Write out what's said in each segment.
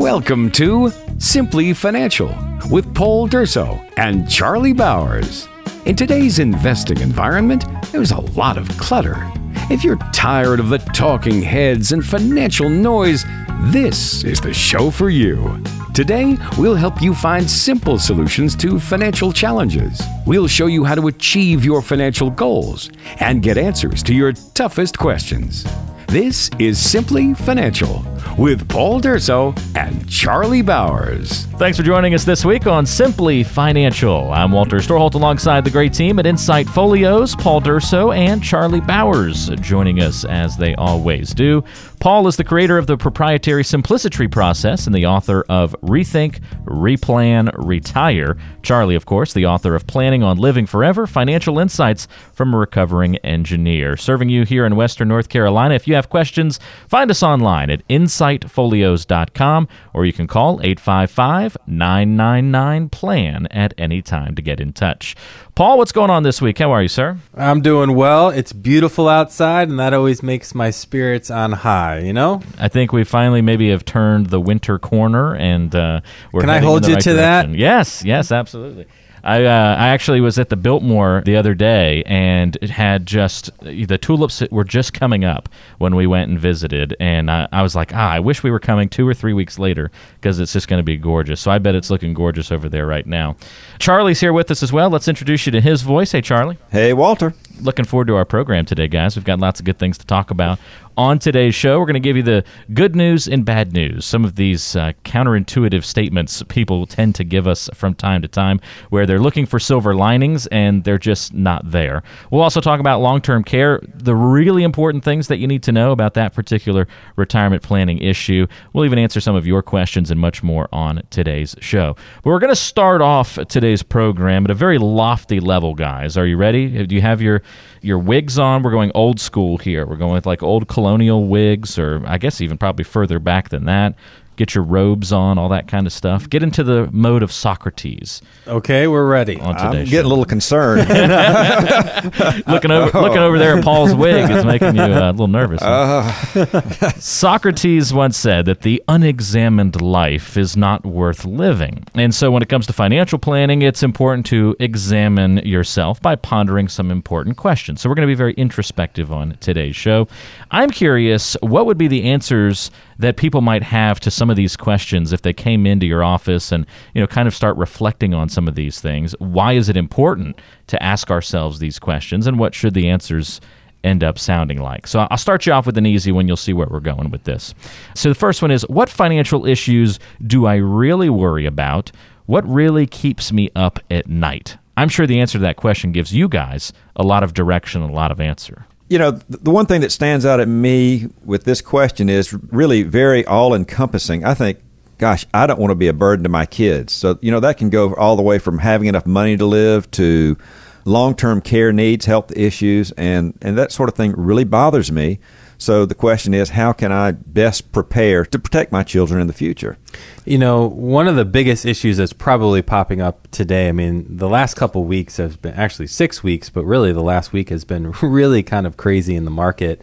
Welcome to Simply Financial with Paul Durso and Charlie Bowers. In today's investing environment, there's a lot of clutter. If you're tired of the talking heads and financial noise, this is the show for you. Today, we'll help you find simple solutions to financial challenges. We'll show you how to achieve your financial goals and get answers to your toughest questions. This is Simply Financial with Paul Durso and Charlie Bowers. Thanks for joining us this week on Simply Financial. I'm Walter Storholt alongside the great team at Insight Folios, Paul Durso and Charlie Bowers, joining us as they always do. Paul is the creator of the proprietary Simplicity process and the author of Rethink, Replan, Retire. Charlie, of course, the author of Planning on Living Forever Financial Insights from a Recovering Engineer. Serving you here in Western North Carolina. If you have questions, find us online at insightfolios.com or you can call 855 999 PLAN at any time to get in touch. Paul, what's going on this week? How are you, sir? I'm doing well. It's beautiful outside, and that always makes my spirits on high, you know? I think we finally maybe have turned the winter corner, and uh, we're Can I hold in the you right to that? direction. Yes, yes, absolutely. I uh, I actually was at the Biltmore the other day, and it had just the tulips were just coming up when we went and visited, and I, I was like, ah, I wish we were coming two or three weeks later because it's just going to be gorgeous. So I bet it's looking gorgeous over there right now. Charlie's here with us as well. Let's introduce you to his voice. Hey, Charlie. Hey, Walter. Looking forward to our program today, guys. We've got lots of good things to talk about on today's show. We're going to give you the good news and bad news. Some of these uh, counterintuitive statements people tend to give us from time to time where they're looking for silver linings and they're just not there. We'll also talk about long term care, the really important things that you need to know about that particular retirement planning issue. We'll even answer some of your questions and much more on today's show. But we're going to start off today's program at a very lofty level, guys. Are you ready? Do you have your your wigs on? We're going old school here. We're going with like old colonial wigs, or I guess even probably further back than that. Get your robes on, all that kind of stuff. Get into the mode of Socrates Okay, we're ready. on I'm today's getting a little concerned. looking over looking over there at Paul's wig is making you uh, a little nervous. huh? Socrates once said that the unexamined life is not worth living. And so when it comes to financial planning, it's important to examine yourself by pondering some important questions. So we're going to be very introspective on today's show. I'm curious what would be the answers that people might have to some of these questions if they came into your office and, you know, kind of start reflecting on some of these things. Why is it important to ask ourselves these questions and what should the answers end up sounding like. So I'll start you off with an easy one. You'll see where we're going with this. So the first one is what financial issues do I really worry about? What really keeps me up at night? I'm sure the answer to that question gives you guys a lot of direction a lot of answer. You know, the one thing that stands out at me with this question is really very all encompassing. I think, gosh, I don't want to be a burden to my kids. So, you know, that can go all the way from having enough money to live to long term care needs, health issues, and, and that sort of thing really bothers me. So the question is, how can I best prepare to protect my children in the future? You know, one of the biggest issues that's probably popping up today, I mean, the last couple weeks has been actually six weeks, but really the last week has been really kind of crazy in the market.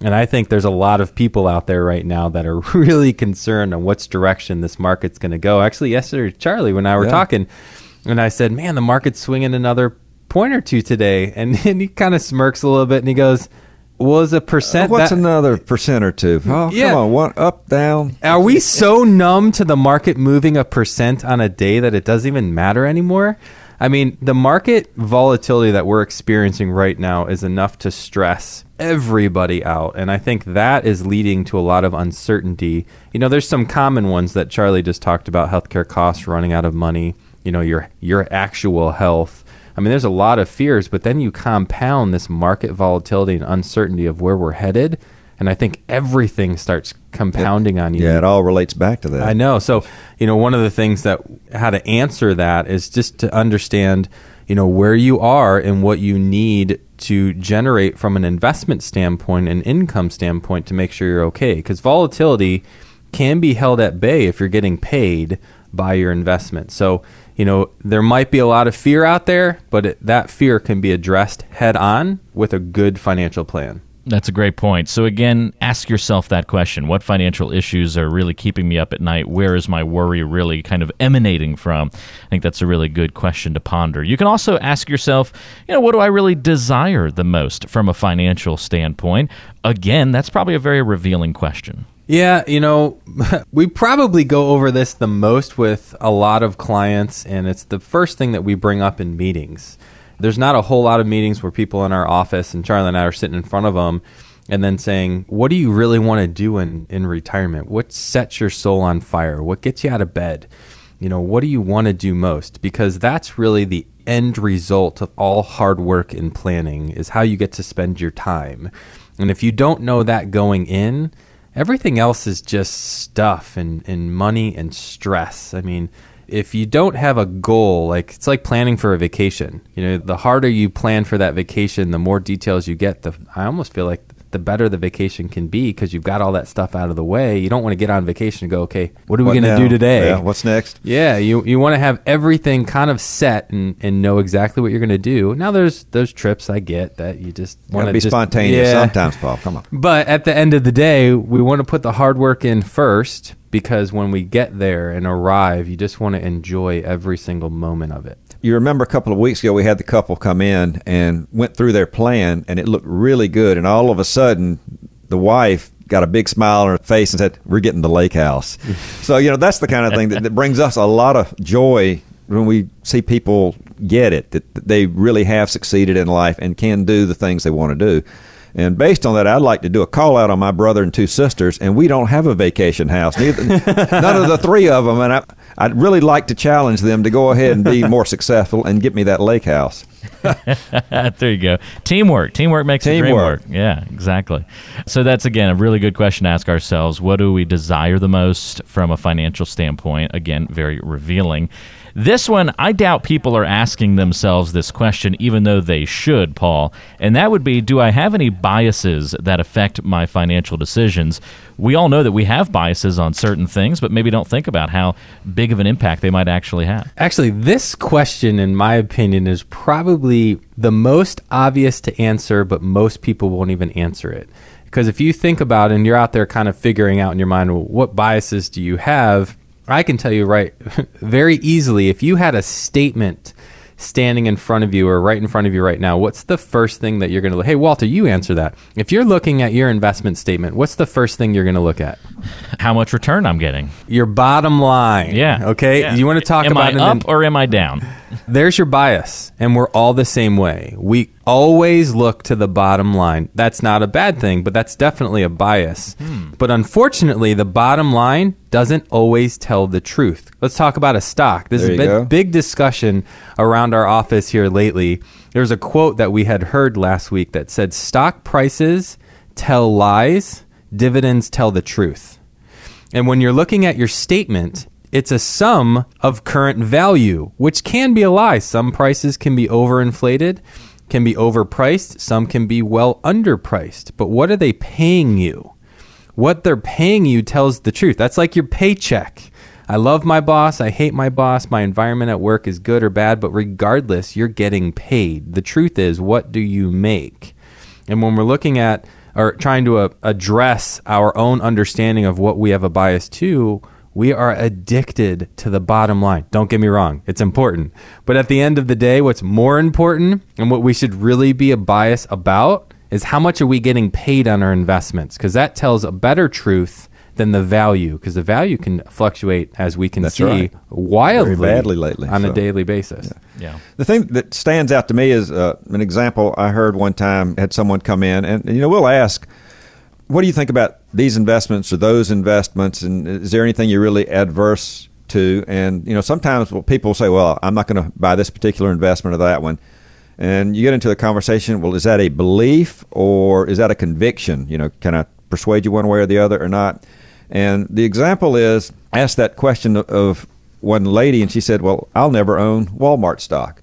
And I think there's a lot of people out there right now that are really concerned on which direction this market's going to go. Actually, yesterday, Charlie, when I were Yeah. talking, and I said, man, the market's swinging another point or two today. And, and he kind of smirks a little bit and he goes, was a percent. What's that- another percent or two? Oh, Yeah. come on, one up, down. Are we so numb to the market moving a percent on a day that it doesn't even matter anymore? I mean, the market volatility that we're experiencing right now is enough to stress everybody out. And I think that is leading to a lot of uncertainty. You know, there's some common ones that Charlie just talked about healthcare costs running out of money, you know, your your actual health. I mean, there's a lot of fears, but then you compound this market volatility and uncertainty of where we're headed. And I think everything starts compounding on you. Yeah, it all relates back to that. I know. So, you know, one of the things that how to answer that is just to understand, you know, where you are and what you need to generate from an investment standpoint and income standpoint to make sure you're okay. Because volatility can be held at bay if you're getting paid by your investment. So, you know, there might be a lot of fear out there, but it, that fear can be addressed head on with a good financial plan. That's a great point. So, again, ask yourself that question What financial issues are really keeping me up at night? Where is my worry really kind of emanating from? I think that's a really good question to ponder. You can also ask yourself, you know, what do I really desire the most from a financial standpoint? Again, that's probably a very revealing question. Yeah, you know, we probably go over this the most with a lot of clients, and it's the first thing that we bring up in meetings there's not a whole lot of meetings where people in our office and Charlie and I are sitting in front of them and then saying, What do you really want to do in, in retirement? What sets your soul on fire? What gets you out of bed? You know, what do you want to do most? Because that's really the end result of all hard work and planning is how you get to spend your time. And if you don't know that going in, everything else is just stuff and, and money and stress. I mean, if you don't have a goal, like it's like planning for a vacation. You know, the harder you plan for that vacation, the more details you get. The I almost feel like the better the vacation can be because you've got all that stuff out of the way. You don't want to get on vacation and go, okay, what are we going to do today? Yeah, what's next? Yeah, you you want to have everything kind of set and, and know exactly what you're going to do. Now there's those trips I get that you just want to be just, spontaneous yeah. sometimes, Paul. Come on. But at the end of the day, we want to put the hard work in first because when we get there and arrive, you just want to enjoy every single moment of it. You remember a couple of weeks ago, we had the couple come in and went through their plan, and it looked really good. And all of a sudden, the wife got a big smile on her face and said, "We're getting the lake house." so you know that's the kind of thing that, that brings us a lot of joy when we see people get it that, that they really have succeeded in life and can do the things they want to do. And based on that, I'd like to do a call out on my brother and two sisters, and we don't have a vacation house. Neither, none of the three of them, and I, I'd really like to challenge them to go ahead and be more successful and get me that lake house. there you go. Teamwork. Teamwork makes Teamwork. work. Yeah, exactly. So that's again a really good question to ask ourselves. What do we desire the most from a financial standpoint? Again, very revealing. This one, I doubt people are asking themselves this question, even though they should, Paul. And that would be Do I have any biases that affect my financial decisions? We all know that we have biases on certain things, but maybe don't think about how big of an impact they might actually have. Actually, this question, in my opinion, is probably the most obvious to answer, but most people won't even answer it. Because if you think about it and you're out there kind of figuring out in your mind, well, what biases do you have? I can tell you right very easily if you had a statement standing in front of you or right in front of you right now, what's the first thing that you're going to look? Hey, Walter, you answer that. If you're looking at your investment statement, what's the first thing you're going to look at? How much return I'm getting. Your bottom line. Yeah. Okay. Yeah. You want to talk am about am I up or am I down? There's your bias, and we're all the same way. We always look to the bottom line. That's not a bad thing, but that's definitely a bias. Hmm. But unfortunately, the bottom line doesn't always tell the truth. Let's talk about a stock. This there has been a big discussion around our office here lately. There's a quote that we had heard last week that said stock prices tell lies, dividends tell the truth. And when you're looking at your statement, it's a sum of current value, which can be a lie. Some prices can be overinflated, can be overpriced, some can be well underpriced. But what are they paying you? What they're paying you tells the truth. That's like your paycheck. I love my boss. I hate my boss. My environment at work is good or bad, but regardless, you're getting paid. The truth is, what do you make? And when we're looking at or trying to uh, address our own understanding of what we have a bias to, we are addicted to the bottom line. Don't get me wrong, it's important. But at the end of the day, what's more important and what we should really be a bias about is how much are we getting paid on our investments? Because that tells a better truth than the value, because the value can fluctuate as we can That's see right. wildly Very badly lately on so. a daily basis. Yeah. yeah. The thing that stands out to me is uh, an example I heard one time had someone come in, and, and you know we'll ask what do you think about these investments or those investments? And is there anything you're really adverse to? And you know, sometimes people say, "Well, I'm not going to buy this particular investment or that one." And you get into the conversation. Well, is that a belief or is that a conviction? You know, can I persuade you one way or the other or not? And the example is ask that question of one lady, and she said, "Well, I'll never own Walmart stock."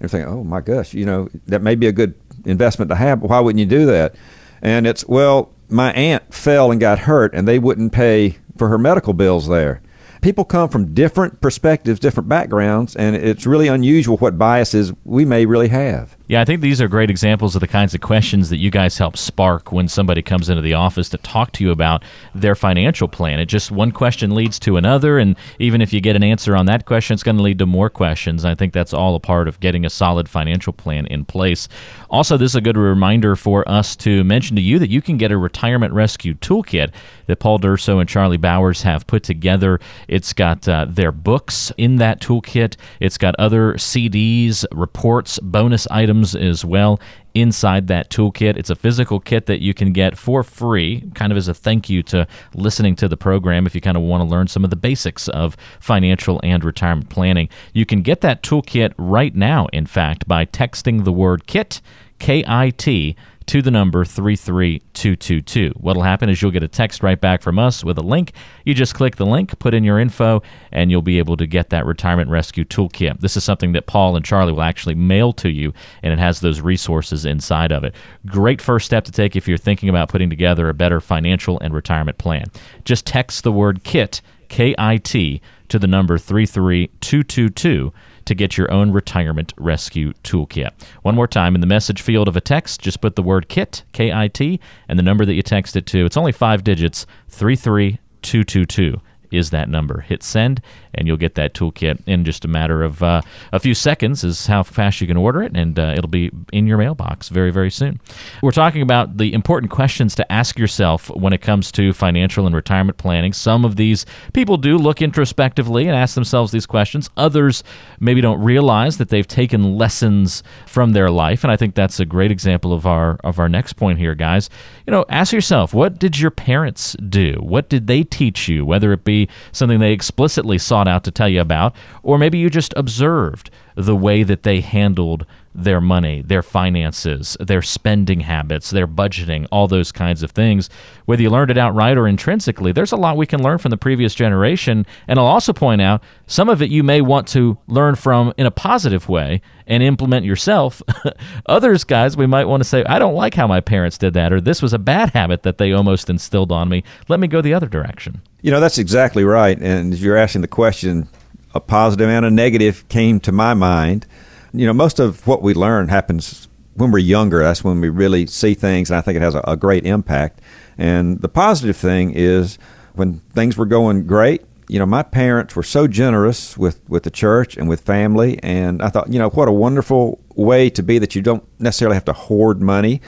And you're thinking, "Oh my gosh, you know that may be a good investment to have, but why wouldn't you do that?" And it's well, my aunt fell and got hurt, and they wouldn't pay for her medical bills there. People come from different perspectives, different backgrounds, and it's really unusual what biases we may really have. Yeah, I think these are great examples of the kinds of questions that you guys help spark when somebody comes into the office to talk to you about their financial plan. It just one question leads to another, and even if you get an answer on that question, it's going to lead to more questions. I think that's all a part of getting a solid financial plan in place. Also, this is a good reminder for us to mention to you that you can get a retirement rescue toolkit that Paul Durso and Charlie Bowers have put together. It's got uh, their books in that toolkit, it's got other CDs, reports, bonus items as well inside that toolkit. It's a physical kit that you can get for free, kind of as a thank you to listening to the program if you kind of want to learn some of the basics of financial and retirement planning. You can get that toolkit right now, in fact, by texting the word KIT, K I T, to the number 33222. What'll happen is you'll get a text right back from us with a link. You just click the link, put in your info, and you'll be able to get that retirement rescue toolkit. This is something that Paul and Charlie will actually mail to you, and it has those resources inside of it. Great first step to take if you're thinking about putting together a better financial and retirement plan. Just text the word KIT, K I T, to the number 33222 to get your own retirement rescue toolkit. One more time, in the message field of a text, just put the word KIT, K I T, and the number that you text it to. It's only five digits, 33222 is that number. Hit send, and you'll get that toolkit in just a matter of uh, a few seconds, is how fast you can order it, and uh, it'll be in your mailbox very, very soon. We're talking about the important questions to ask yourself when it comes to financial and retirement planning. Some of these people do look introspectively and ask themselves these questions, others maybe don't realize that they've taken lessons from their life, and I think that's a great example of our, of our next point here, guys. You know, ask yourself, what did your parents do? What did they teach you, whether it be something they explicitly sought out to tell you about, or maybe you just observed the way that they handled their money, their finances, their spending habits, their budgeting, all those kinds of things. Whether you learned it outright or intrinsically, there's a lot we can learn from the previous generation. And I'll also point out some of it you may want to learn from in a positive way and implement yourself. Others, guys, we might want to say, I don't like how my parents did that, or this was a bad habit that they almost instilled on me. Let me go the other direction. You know, that's exactly right. And as you're asking the question, a positive and a negative came to my mind. You know, most of what we learn happens when we're younger. That's when we really see things, and I think it has a, a great impact. And the positive thing is when things were going great, you know, my parents were so generous with, with the church and with family. And I thought, you know, what a wonderful way to be that you don't necessarily have to hoard money,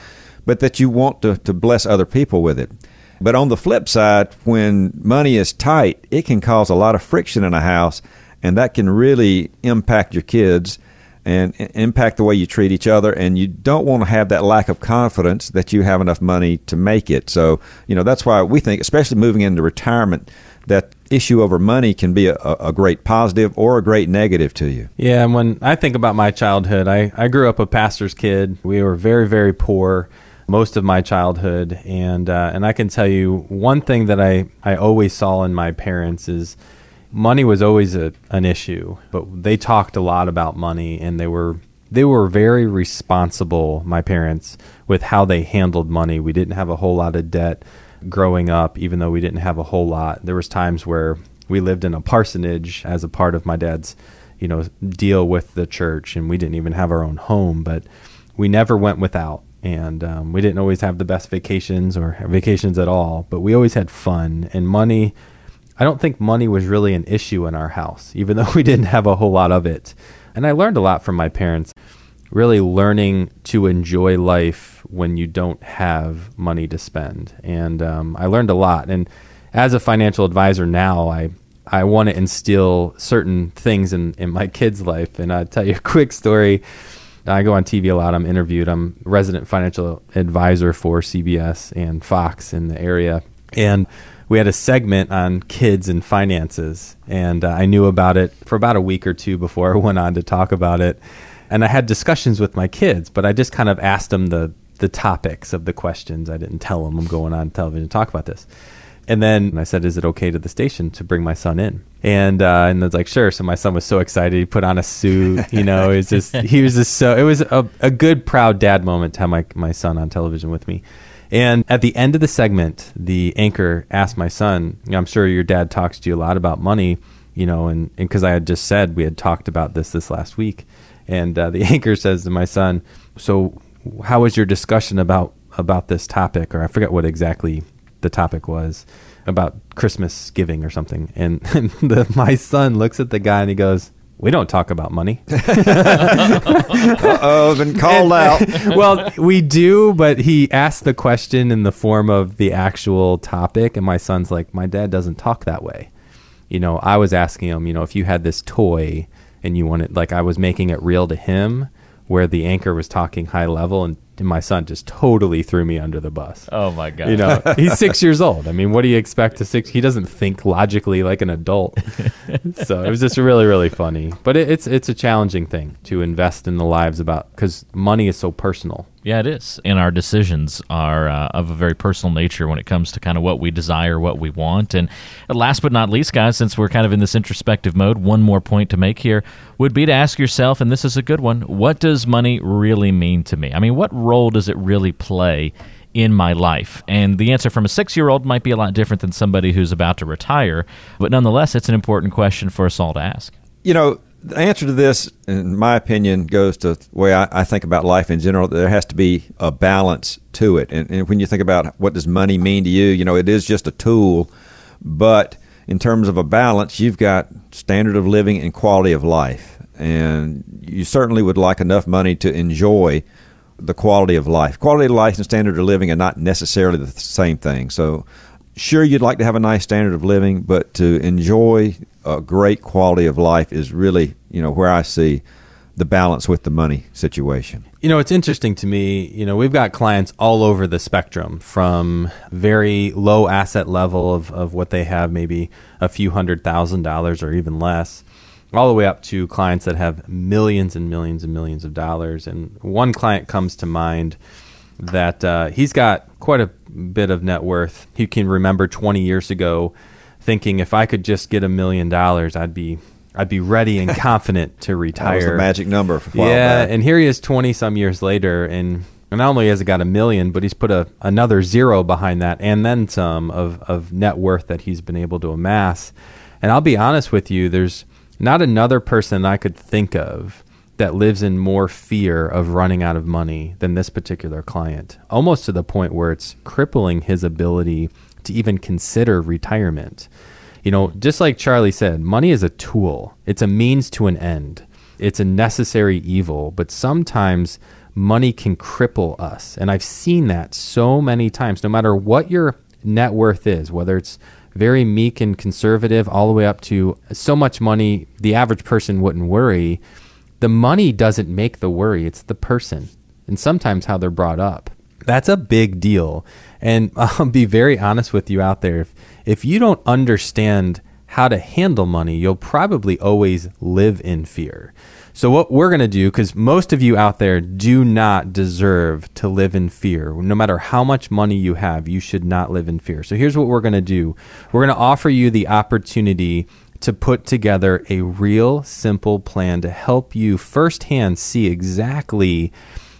but that you want to, to bless other people with it. But on the flip side, when money is tight, it can cause a lot of friction in a house, and that can really impact your kids and impact the way you treat each other. And you don't want to have that lack of confidence that you have enough money to make it. So, you know, that's why we think, especially moving into retirement, that issue over money can be a, a, great positive or a great negative to you. Yeah, and when I think about my childhood, I, I grew up a pastor's kid. We were very, very poor most of my childhood, and uh, and I can tell you one thing that I, I always saw in my parents is money was always a, an issue, but they talked a lot about money, and they were they were very responsible. My parents with how they handled money. We didn't have a whole lot of debt growing up, even though we didn't have a whole lot. There was times where we lived in a parsonage as a part of my dad's you know deal with the church, and we didn't even have our own home, but we never went without and um, we didn't always have the best vacations or vacations at all, but we always had fun and money. I don't think money was really an issue in our house, even though we didn't have a whole lot of it. And I learned a lot from my parents, really learning to enjoy life when you don't have money to spend. And um, I learned a lot. And as a financial advisor now, I I want to instill certain things in, in my kids' life. And I'll tell you a quick story. I go on TV a lot. I'm interviewed. I'm resident financial advisor for CBS and Fox in the area. And we had a segment on kids and finances. And uh, I knew about it for about a week or two before I went on to talk about it. And I had discussions with my kids, but I just kind of asked them the, the topics of the questions. I didn't tell them I'm going on television to talk about this. And then I said, "Is it okay to the station to bring my son in?" And uh, and it's like, "Sure." So my son was so excited. He put on a suit. You know, was just he was just so. It was a, a good, proud dad moment to have my my son on television with me. And at the end of the segment, the anchor asked my son, "I'm sure your dad talks to you a lot about money." You know, and because I had just said we had talked about this this last week, And uh, the anchor says to my son, "So, how was your discussion about about this topic?" Or I forget what exactly the topic was about Christmas giving or something. And, and the, my son looks at the guy and he goes, "We don't talk about money." oh, been called out. well, we do, but he asked the question in the form of the actual topic, and my son's like, "My dad doesn't talk that way." You know, I was asking him, you know, if you had this toy and you wanted, like, I was making it real to him, where the anchor was talking high level, and my son just totally threw me under the bus. Oh my god! You know, he's six years old. I mean, what do you expect to six? He doesn't think logically like an adult. so it was just really, really funny. But it, it's it's a challenging thing to invest in the lives about because money is so personal. Yeah, it is. And our decisions are uh, of a very personal nature when it comes to kind of what we desire, what we want. And last but not least, guys, since we're kind of in this introspective mode, one more point to make here would be to ask yourself, and this is a good one what does money really mean to me? I mean, what role does it really play? in my life? And the answer from a six year old might be a lot different than somebody who's about to retire, but nonetheless, it's an important question for us all to ask. You know, the answer to this, in my opinion, goes to the way I, I, think about life in general. There has to be a balance to it. And, and, when you think about what does money mean to you, you know, it is just a tool. But in terms of a balance, you've got standard of living and quality of life. And you certainly would like enough money to enjoy the quality of life. Quality of life and standard of living are not necessarily the same thing. So, sure, you'd like to have a nice standard of living, but to enjoy a great quality of life is really, you know, where I see the balance with the money situation. You know, it's interesting to me. You know, we've got clients all over the spectrum from very low asset level of, of what they have, maybe a few hundred thousand dollars or even less, all the way up to clients that have millions and millions and millions of dollars. And one client comes to mind that uh, he's got quite a bit of net worth. He can remember 20 years ago thinking if I could just get a million dollars, I'd be I'd be ready and confident to retire. That was the magic number. yeah, back. and here he is 20 some years later, and not only has he got a million, but he's put a another zero behind that, and then some of of net worth that he's been able to amass. And I'll be honest with you, there's not another person I could think of that lives in more fear of running out of money than this particular client, almost to the point where it's crippling his ability to even consider retirement. You know, just like Charlie said, money is a tool, it's a means to an end, it's a necessary evil, but sometimes money can cripple us. And I've seen that so many times, no matter what your net worth is, whether it's very meek and conservative all the way up to so much money the average person wouldn't worry. The money doesn't make the worry, it's the person and sometimes how they're brought up. That's a big deal. And I'll be very honest with you out there. If, if you don't understand how to handle money, you'll probably always live in fear. So, what we're going to do, because most of you out there do not deserve to live in fear. No matter how much money you have, you should not live in fear. So, here's what we're going to do we're going to offer you the opportunity to put together a real simple plan to help you firsthand see exactly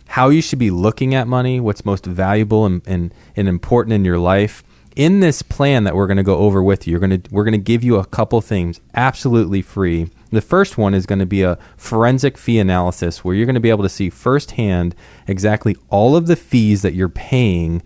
how you should be looking at money, what's most valuable and, and, and important in your life. In this plan that we're going to go over with you, you're going to, we're going to give you a couple things absolutely free. The first one is going to be a forensic fee analysis where you're going to be able to see firsthand exactly all of the fees that you're paying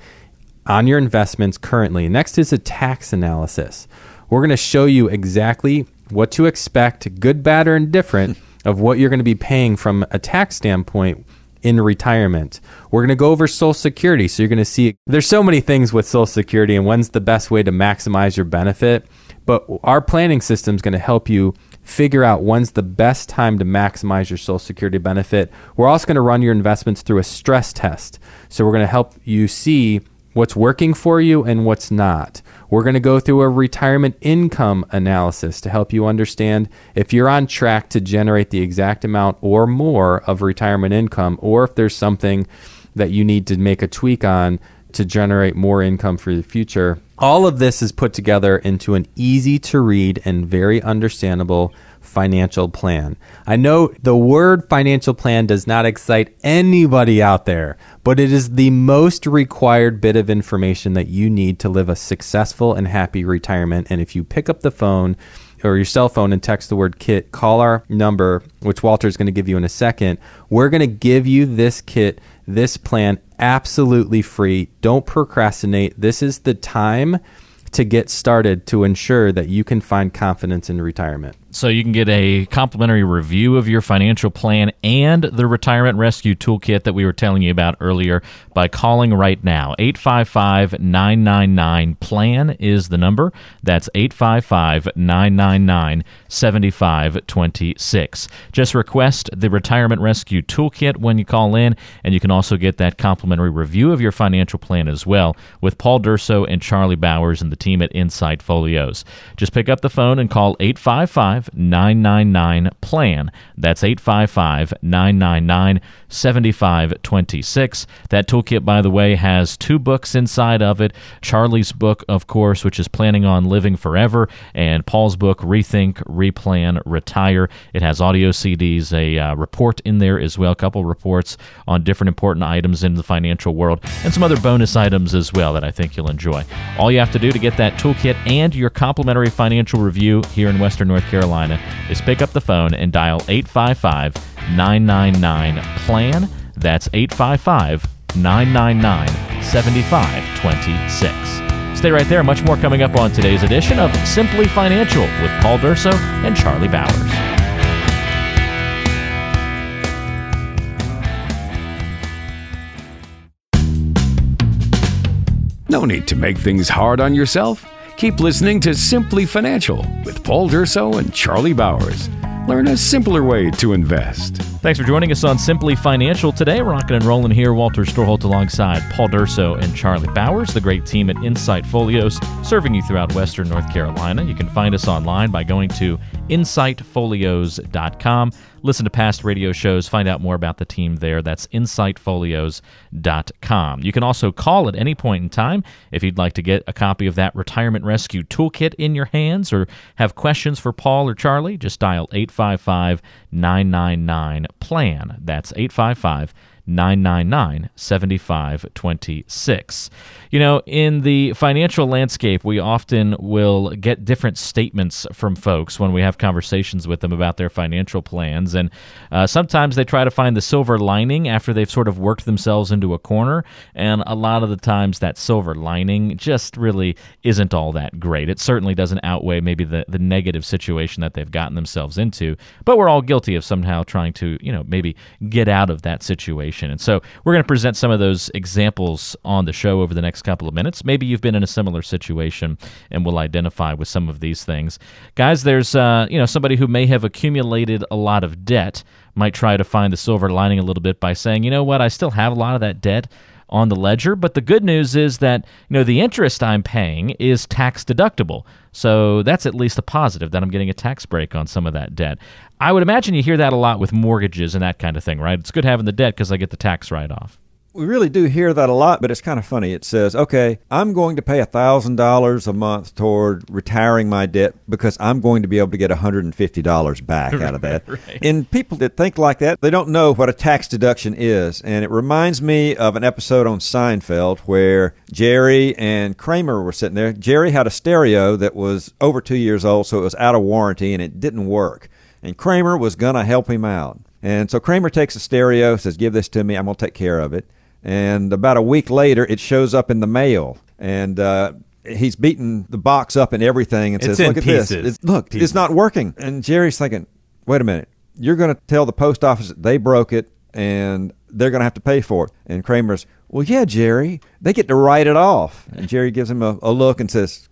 on your investments currently. Next is a tax analysis. We're going to show you exactly what to expect, good, bad, or indifferent, of what you're going to be paying from a tax standpoint in retirement. We're going to go over Social Security. So you're going to see there's so many things with Social Security and when's the best way to maximize your benefit. But our planning system is going to help you figure out when's the best time to maximize your Social Security benefit. We're also going to run your investments through a stress test. So we're going to help you see what's working for you and what's not. We're going to go through a retirement income analysis to help you understand if you're on track to generate the exact amount or more of retirement income, or if there's something that you need to make a tweak on to generate more income for the future. All of this is put together into an easy to read and very understandable financial plan. I know the word financial plan does not excite anybody out there, but it is the most required bit of information that you need to live a successful and happy retirement. And if you pick up the phone, or your cell phone and text the word kit, call our number, which Walter is going to give you in a second. We're going to give you this kit, this plan absolutely free. Don't procrastinate. This is the time to get started to ensure that you can find confidence in retirement. So you can get a complimentary review of your financial plan and the retirement rescue toolkit that we were telling you about earlier by calling right now. 855 999 PLAN is the number. That's 855 999 7526. Just request the retirement rescue toolkit when you call in, and you can also get that complimentary review of your financial plan as well with Paul Durso and Charlie Bowers and the team at Insight Folios. Just pick up the phone and call 855 999 PLAN. That's 855 999 7526. That toolkit, by the way, has two books inside of it Charlie's book, of course, which is Planning on Living Forever, and Paul's book, Rethink, Replan, Retire. It has audio CDs, a uh, report in there as well, a couple reports on different important items in the financial world, and some other bonus items as well that I think you'll enjoy. All you have to do to get that toolkit and your complimentary financial review here in Western North Carolina is pick up the phone and dial 855 999 PLAN. That's 855 999 7526. Stay right there. Much more coming up on today's edition of Simply Financial with Paul Durso and Charlie Bowers. No need to make things hard on yourself. Keep listening to Simply Financial with Paul Durso and Charlie Bowers. Learn a simpler way to invest. Thanks for joining us on Simply Financial today. Rocking and rolling here. Walter Storholt alongside Paul Durso and Charlie Bowers, the great team at Insight Folios, serving you throughout Western North Carolina. You can find us online by going to insightfolios.com. Listen to past radio shows, find out more about the team there. That's insightfolios.com. You can also call at any point in time if you'd like to get a copy of that retirement rescue toolkit in your hands or have questions for Paul or Charlie. Just dial 855 999 PLAN. That's 855 999 7526. You know, in the financial landscape, we often will get different statements from folks when we have conversations with them about their financial plans. And uh, sometimes they try to find the silver lining after they've sort of worked themselves into a corner. And a lot of the times, that silver lining just really isn't all that great. It certainly doesn't outweigh maybe the, the negative situation that they've gotten themselves into. But we're all guilty of somehow trying to, you know, maybe get out of that situation situation. And so we're going to present some of those examples on the show over the next couple of minutes. Maybe you've been in a similar situation and will identify with some of these things. Guys, there's uh, you know somebody who may have accumulated a lot of debt might try to find the silver lining a little bit by saying, you know what, I still have a lot of that debt on the ledger. But the good news is that you know the interest I'm paying is tax deductible, so that's at least a positive that I'm getting a tax break on some of that debt. I would imagine you hear that a lot with mortgages and that kind of thing, right? It's good having the debt because I get the tax write off we really do hear that a lot, but it's kind of funny. It says, okay, I'm going to pay $1,000 a month toward retiring my debt because I'm going to be able to get $150 back out of that. right. And people that think like that, they don't know what a tax deduction is. And it reminds me of an episode on Seinfeld where Jerry and Kramer were sitting there. Jerry had a stereo that was over two years old, so it was out of warranty and it didn't work. And Kramer was going to help him out. And so Kramer takes a stereo, says, Give this to me, I'm going to take care of it. And about a week later, it shows up in the mail. And uh, he's beating the box up and everything and it's says, "Look at pieces. this! It's, look, pieces. it's not working." And Jerry's thinking, "Wait a minute, you're going to tell the post office that they broke it and they're going to have to pay for it." And Kramer's, "Well, yeah, Jerry, they get to write it off." And Jerry gives him a, a look and says,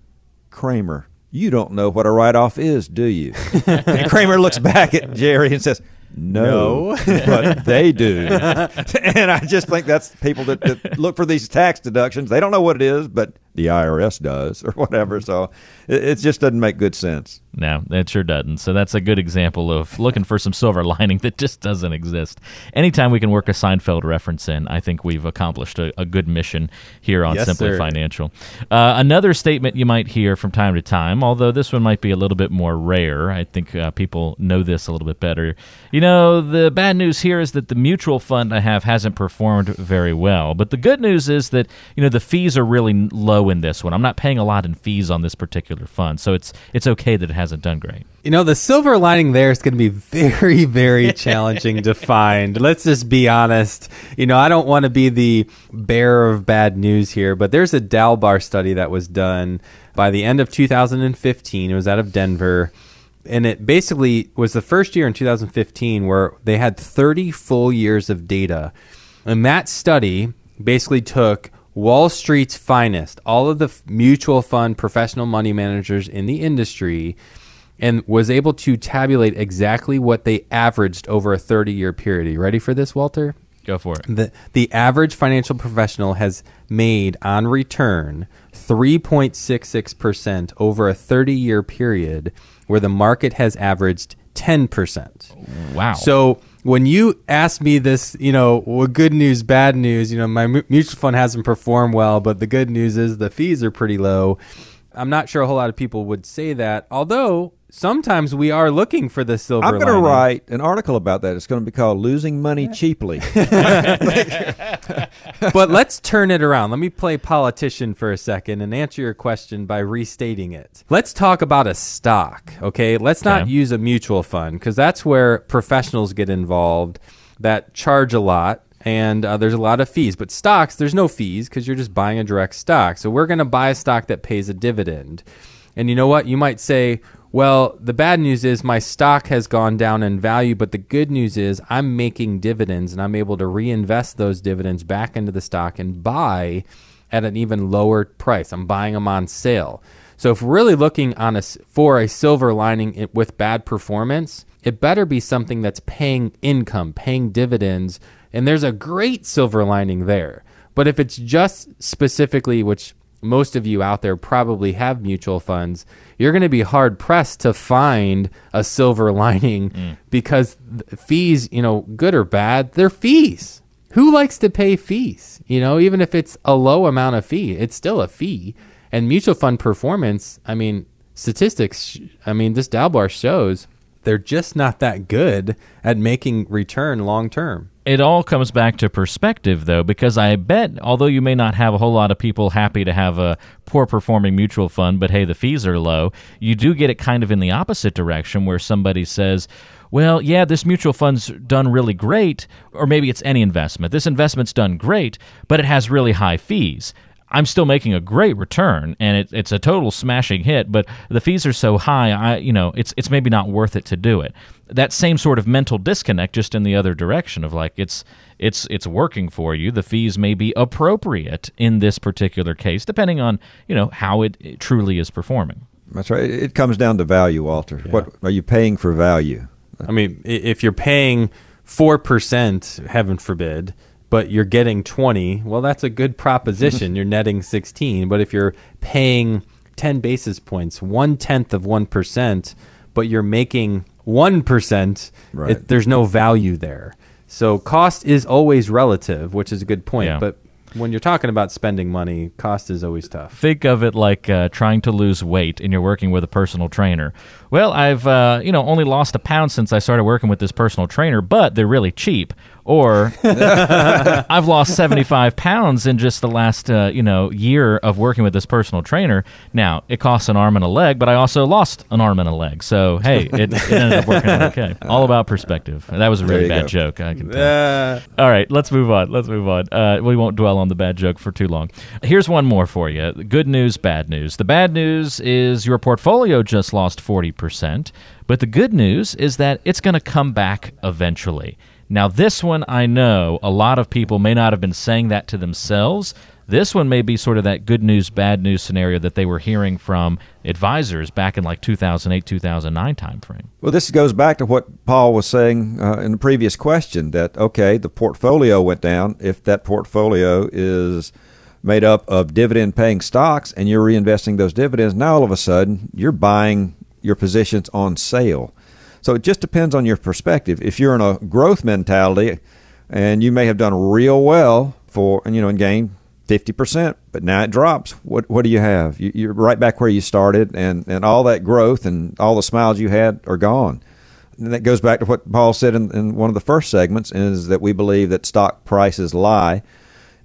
"Kramer, you don't know what a write off is, do you?" and Kramer looks back at Jerry and says. No, no. but they do. and I just think that's people that, that, look for these tax deductions. They don't know what it is, but the IRS does or whatever. So it, it just doesn't make good sense. No, it sure doesn't. So that's a good example of looking for some silver lining that just doesn't exist. Anytime we can work a Seinfeld reference in, I think we've accomplished a, a good mission here on yes, Simply sir. Financial. Uh, another statement you might hear from time to time, although this one might be a little bit more rare. I think uh, people know this a little bit better. You know, the bad news here is that the mutual fund I have hasn't performed very well, but the good news is that you know the fees are really low low in this one. I'm not paying a lot in fees on this particular fund, so it's it's okay that it hasn't done great. You know, the silver lining there is going to be very, very challenging to find. Let's just be honest. You know, I don't want to be the bearer of bad news here, but there's a Dalbar study that was done by the end of 2015. It was out of Denver. And it basically was the first year in 2015 where they had 30 full years of data. And that study basically took Wall Street's finest, all of the mutual fund professional money managers in the industry and was able to tabulate exactly what they averaged over a 30 year period. Are you ready for this, Walter? Go for it. The, the average financial professional has made on return 3.66% over a 30 year period, where the market has averaged 10%. Wow. So when you ask me this, you know, good news, bad news, you know, my mutual fund hasn't performed well, but the good news is the fees are pretty low. I'm not sure a whole lot of people would say that, although sometimes we are looking for the silver. I'm going to write an article about that. It's going to be called "Losing Money Cheaply." but let's turn it around. Let me play politician for a second and answer your question by restating it. Let's talk about a stock, okay? Let's not Okay. use a mutual fund because that's where professionals get involved that charge a lot and uh, there's a lot of fees. But stocks, there's no fees because you're just buying a direct stock. So we're going to buy a stock that pays a dividend. And you know what? You might say, well, the bad news is my stock has gone down in value, but the good news is I'm making dividends and I'm able to reinvest those dividends back into the stock and buy at an even lower price. I'm buying them on sale. So if we're really looking on a for a silver lining with bad performance, it better be something that's paying income, paying dividends, and there's a great silver lining there. But if it's just specifically, which most of you out there probably have mutual funds, you're going to be hard pressed to find a silver lining mm. because fees, you know, good or bad, they're fees. Who likes to pay fees? You know, even if it's a low amount of fee, it's still a fee. And mutual fund performance, I mean, statistics, I mean, this Dalbar shows they're just not that good at making return long term. It all comes back to perspective, though, because I bet, although you may not have a whole lot of people happy to have a poor performing mutual fund, but hey, the fees are low, you do get it kind of in the opposite direction where somebody says, well, yeah, this mutual fund's done really great, or maybe it's any investment. This investment's done great, but it has really high fees. I'm still making a great return, and it, it's a total smashing hit. But the fees are so high, I you know it's it's maybe not worth it to do it. That same sort of mental disconnect, just in the other direction of like it's it's it's working for you. The fees may be appropriate in this particular case, depending on you know how it, it truly is performing. That's right. It comes down to value, Walter. What are you paying for value? I mean, if you're paying 4%, heaven forbid, but you're getting 20, well, that's a good proposition. you're netting 16. But if you're paying 10 basis points, one tenth of 1%, but you're making 1%, Right. it, there's no value there. So cost is always relative, which is a good point. Yeah. But when you're talking about spending money, cost is always tough. Think of it like uh, trying to lose weight and you're working with a personal trainer. Well, I've uh, you know only lost a pound since I started working with this personal trainer, but they're really cheap. Or I've lost 75 pounds in just the last uh, you know year of working with this personal trainer. Now it costs an arm and a leg, but I also lost an arm and a leg. So hey, it, it ended up working out okay. All about perspective. That was a really bad go. joke. I can tell. All right, let's move on. Let's move on. Uh, we won't dwell on the bad joke for too long. Here's one more for you good news, bad news. The bad news is your portfolio just lost 40%, but the good news is that it's going to come back eventually. Now, this one I know a lot of people may not have been saying that to themselves. This one may be sort of that good news, bad news scenario that they were hearing from advisors back in like 2008, 2009 timeframe. Well, this goes back to what Paul was saying uh, in the previous question that, okay, the portfolio went down. If that portfolio is made up of dividend paying stocks and you're reinvesting those dividends, now all of a sudden you're buying your positions on sale. So it just depends on your perspective. If you're in a growth mentality and you may have done real well for, you know, and gained 50%, but now it drops. What what do you have? You, you're right back where you started, and, and all that growth and all the smiles you had are gone. And that goes back to what Paul said in, in one of the first segments is that we believe that stock prices lie.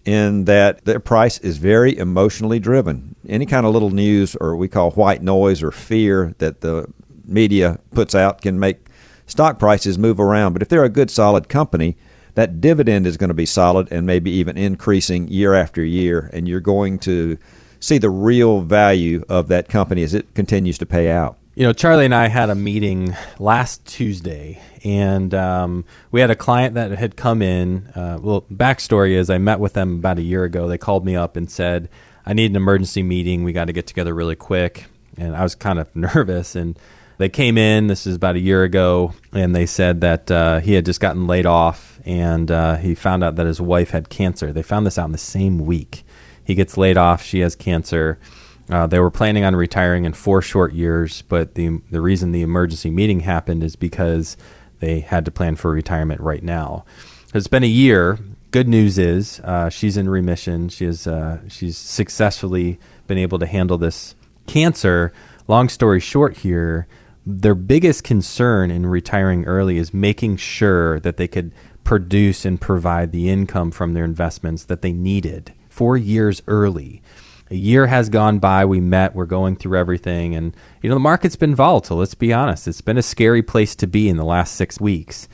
in that their price is very emotionally driven. Any kind of little news or we call white noise or fear that the media puts out can make stock prices move around. But if they're a good, solid company, that dividend is going to be solid and maybe even increasing year after year, and you're going to see the real value of that company as it continues to pay out. You know, Charlie and I had a meeting last Tuesday, and um, we had a client that had come in. Uh, well, backstory is I met with them about a year ago. They called me up and said, I need an emergency meeting. We got to get together really quick. And I was kind of nervous. And they came in, this is about a year ago, and they said that uh, he had just gotten laid off and uh, he found out that his wife had cancer. They found this out in the same week. He gets laid off, she has cancer uh, they were planning on retiring in four short years, but the the reason the emergency meeting happened is because they had to plan for retirement right now. It's been a year. Good news is uh, she's in remission. She is uh, she's successfully been able to handle this cancer. Long story short, here their biggest concern in retiring early is making sure that they could produce and provide the income from their investments that they needed four years early a year has gone by. We met. We're going through everything, and you know the market's been volatile. Let's be honest. It's been a scary place to be in the last six weeks.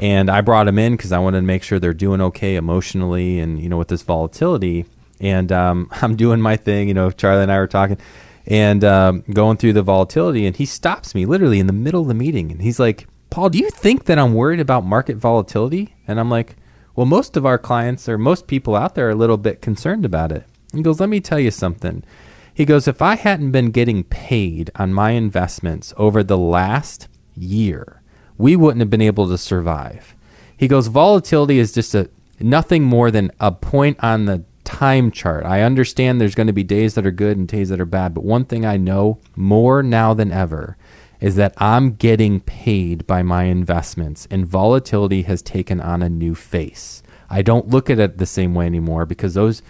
And I brought them in because I wanted to make sure they're doing okay emotionally, and you know with this volatility. And um, I'm doing my thing. You know, Charlie and I were talking, and um, going through the volatility, and he stops me literally in the middle of the meeting, and he's like, "Paul, do you think that I'm worried about market volatility?" And I'm like, "Well, most of our clients or most people out there are a little bit concerned about it." He goes, Let me tell you something. He goes, If I hadn't been getting paid on my investments over the last year, we wouldn't have been able to survive. He goes, Volatility is just a nothing more than a point on the time chart. I understand there's going to be days that are good and days that are bad, but one thing I know more now than ever is that I'm getting paid by my investments, and volatility has taken on a new face. I don't look at it the same way anymore because those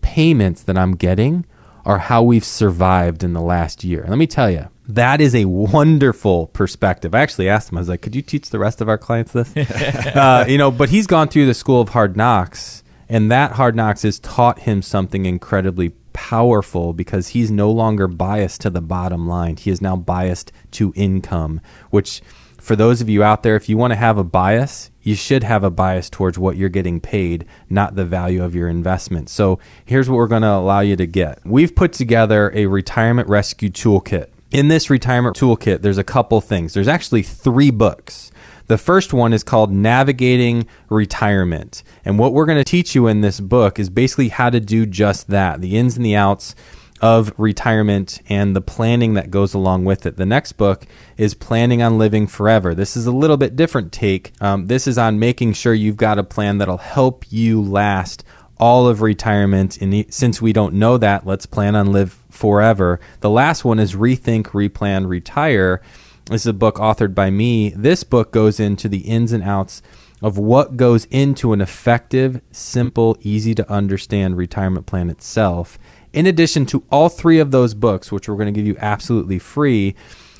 payments that I'm getting are how we've survived in the last year. let me tell you, that is a wonderful perspective. I actually asked him, I was like, could you teach the rest of our clients this? uh, you know, but he's gone through the school of hard knocks, and that hard knocks has taught him something incredibly powerful because he's no longer biased to the bottom line. He is now biased to income, which for those of you out there, if you want to have a bias, you should have a bias towards what you're getting paid, not the value of your investment. So here's what we're going to allow you to get. We've put together a retirement rescue toolkit. In this retirement toolkit, there's a couple things. There's actually three books. The first one is called Navigating Retirement. And what we're going to teach you in this book is basically how to do just that the ins and the outs of retirement and the planning that goes along with it. The next book is Planning on Living Forever. This is a little bit different take. Um, this is on making sure you've got a plan that'll help you last all of retirement. And since we don't know that, let's plan on live forever. The last one is Rethink, Replan, Retire. This is a book authored by me. This book goes into the ins and outs of what goes into an effective, simple, easy to understand retirement plan itself in addition to all three of those books, which we're going to give you absolutely free,